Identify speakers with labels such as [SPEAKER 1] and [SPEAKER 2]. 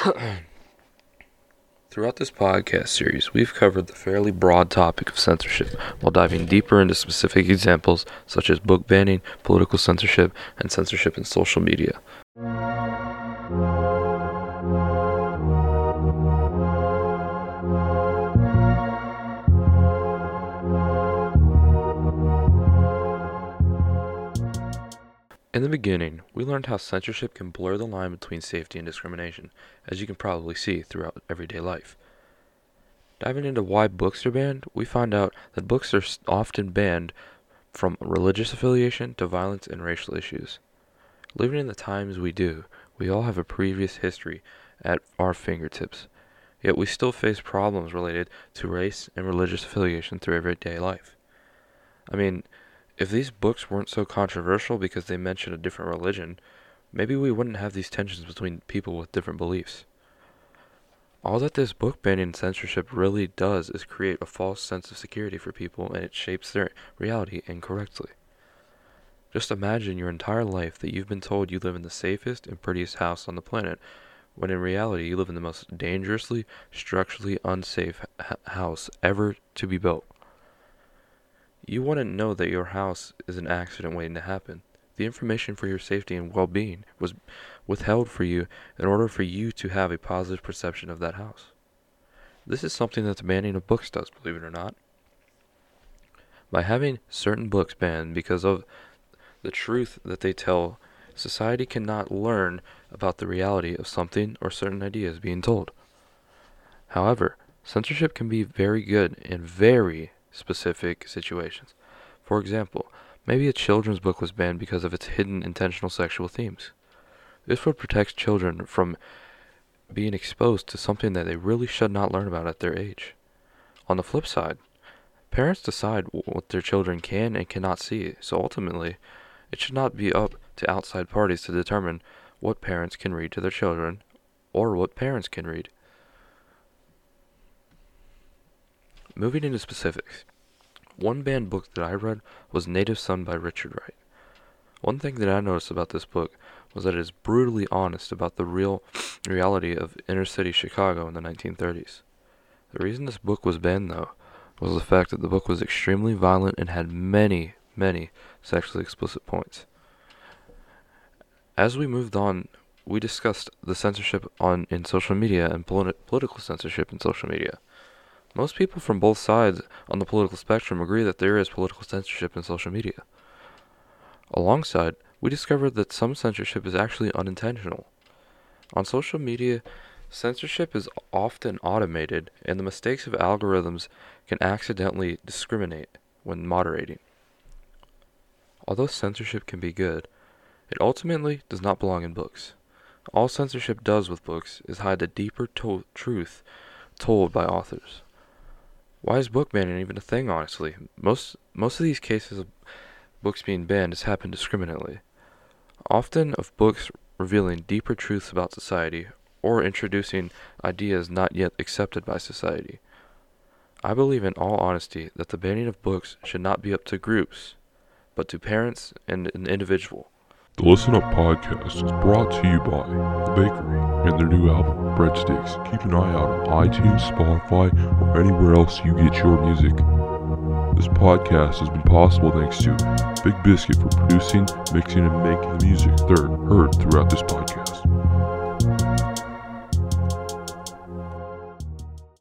[SPEAKER 1] Throughout this podcast series, we've covered the fairly broad topic of censorship while diving deeper into specific examples such as book banning, political censorship, and censorship in social media. In the beginning, we learned how censorship can blur the line between safety and discrimination, as you can probably see throughout everyday life. Diving into why books are banned, we find out that books are often banned from religious affiliation to violence and racial issues. Living in the times we do, we all have a previous history at our fingertips, yet we still face problems related to race and religious affiliation through everyday life. I mean, if these books weren't so controversial because they mention a different religion, maybe we wouldn't have these tensions between people with different beliefs. All that this book banning censorship really does is create a false sense of security for people and it shapes their reality incorrectly. Just imagine your entire life that you've been told you live in the safest and prettiest house on the planet, when in reality you live in the most dangerously, structurally unsafe house ever to be built. You wouldn't know that your house is an accident waiting to happen. The information for your safety and well being was withheld for you in order for you to have a positive perception of that house. This is something that the banning of books does, believe it or not. By having certain books banned because of the truth that they tell, society cannot learn about the reality of something or certain ideas being told. However, censorship can be very good and very specific situations. For example, maybe a children's book was banned because of its hidden intentional sexual themes. This would protect children from being exposed to something that they really should not learn about at their age. On the flip side, parents decide what their children can and cannot see, so ultimately, it should not be up to outside parties to determine what parents can read to their children or what parents can read. Moving into specifics, one banned book that I read was Native Son by Richard Wright. One thing that I noticed about this book was that it is brutally honest about the real reality of inner city Chicago in the 1930s. The reason this book was banned, though, was the fact that the book was extremely violent and had many, many sexually explicit points. As we moved on, we discussed the censorship on in social media and politi- political censorship in social media. Most people from both sides on the political spectrum agree that there is political censorship in social media. Alongside, we discovered that some censorship is actually unintentional. On social media, censorship is often automated, and the mistakes of algorithms can accidentally discriminate when moderating. Although censorship can be good, it ultimately does not belong in books. All censorship does with books is hide the deeper to- truth told by authors. Why is book banning even a thing, honestly? Most most of these cases of books being banned has happened discriminately. Often of books revealing deeper truths about society or introducing ideas not yet accepted by society. I believe in all honesty that the banning of books should not be up to groups, but to parents and an individual.
[SPEAKER 2] The Listen Up podcast is brought to you by The Bakery and their new album, Breadsticks. Keep an eye out on iTunes, Spotify, or anywhere else you get your music. This podcast has been possible thanks to Big Biscuit for producing, mixing, and making the music third heard throughout this podcast.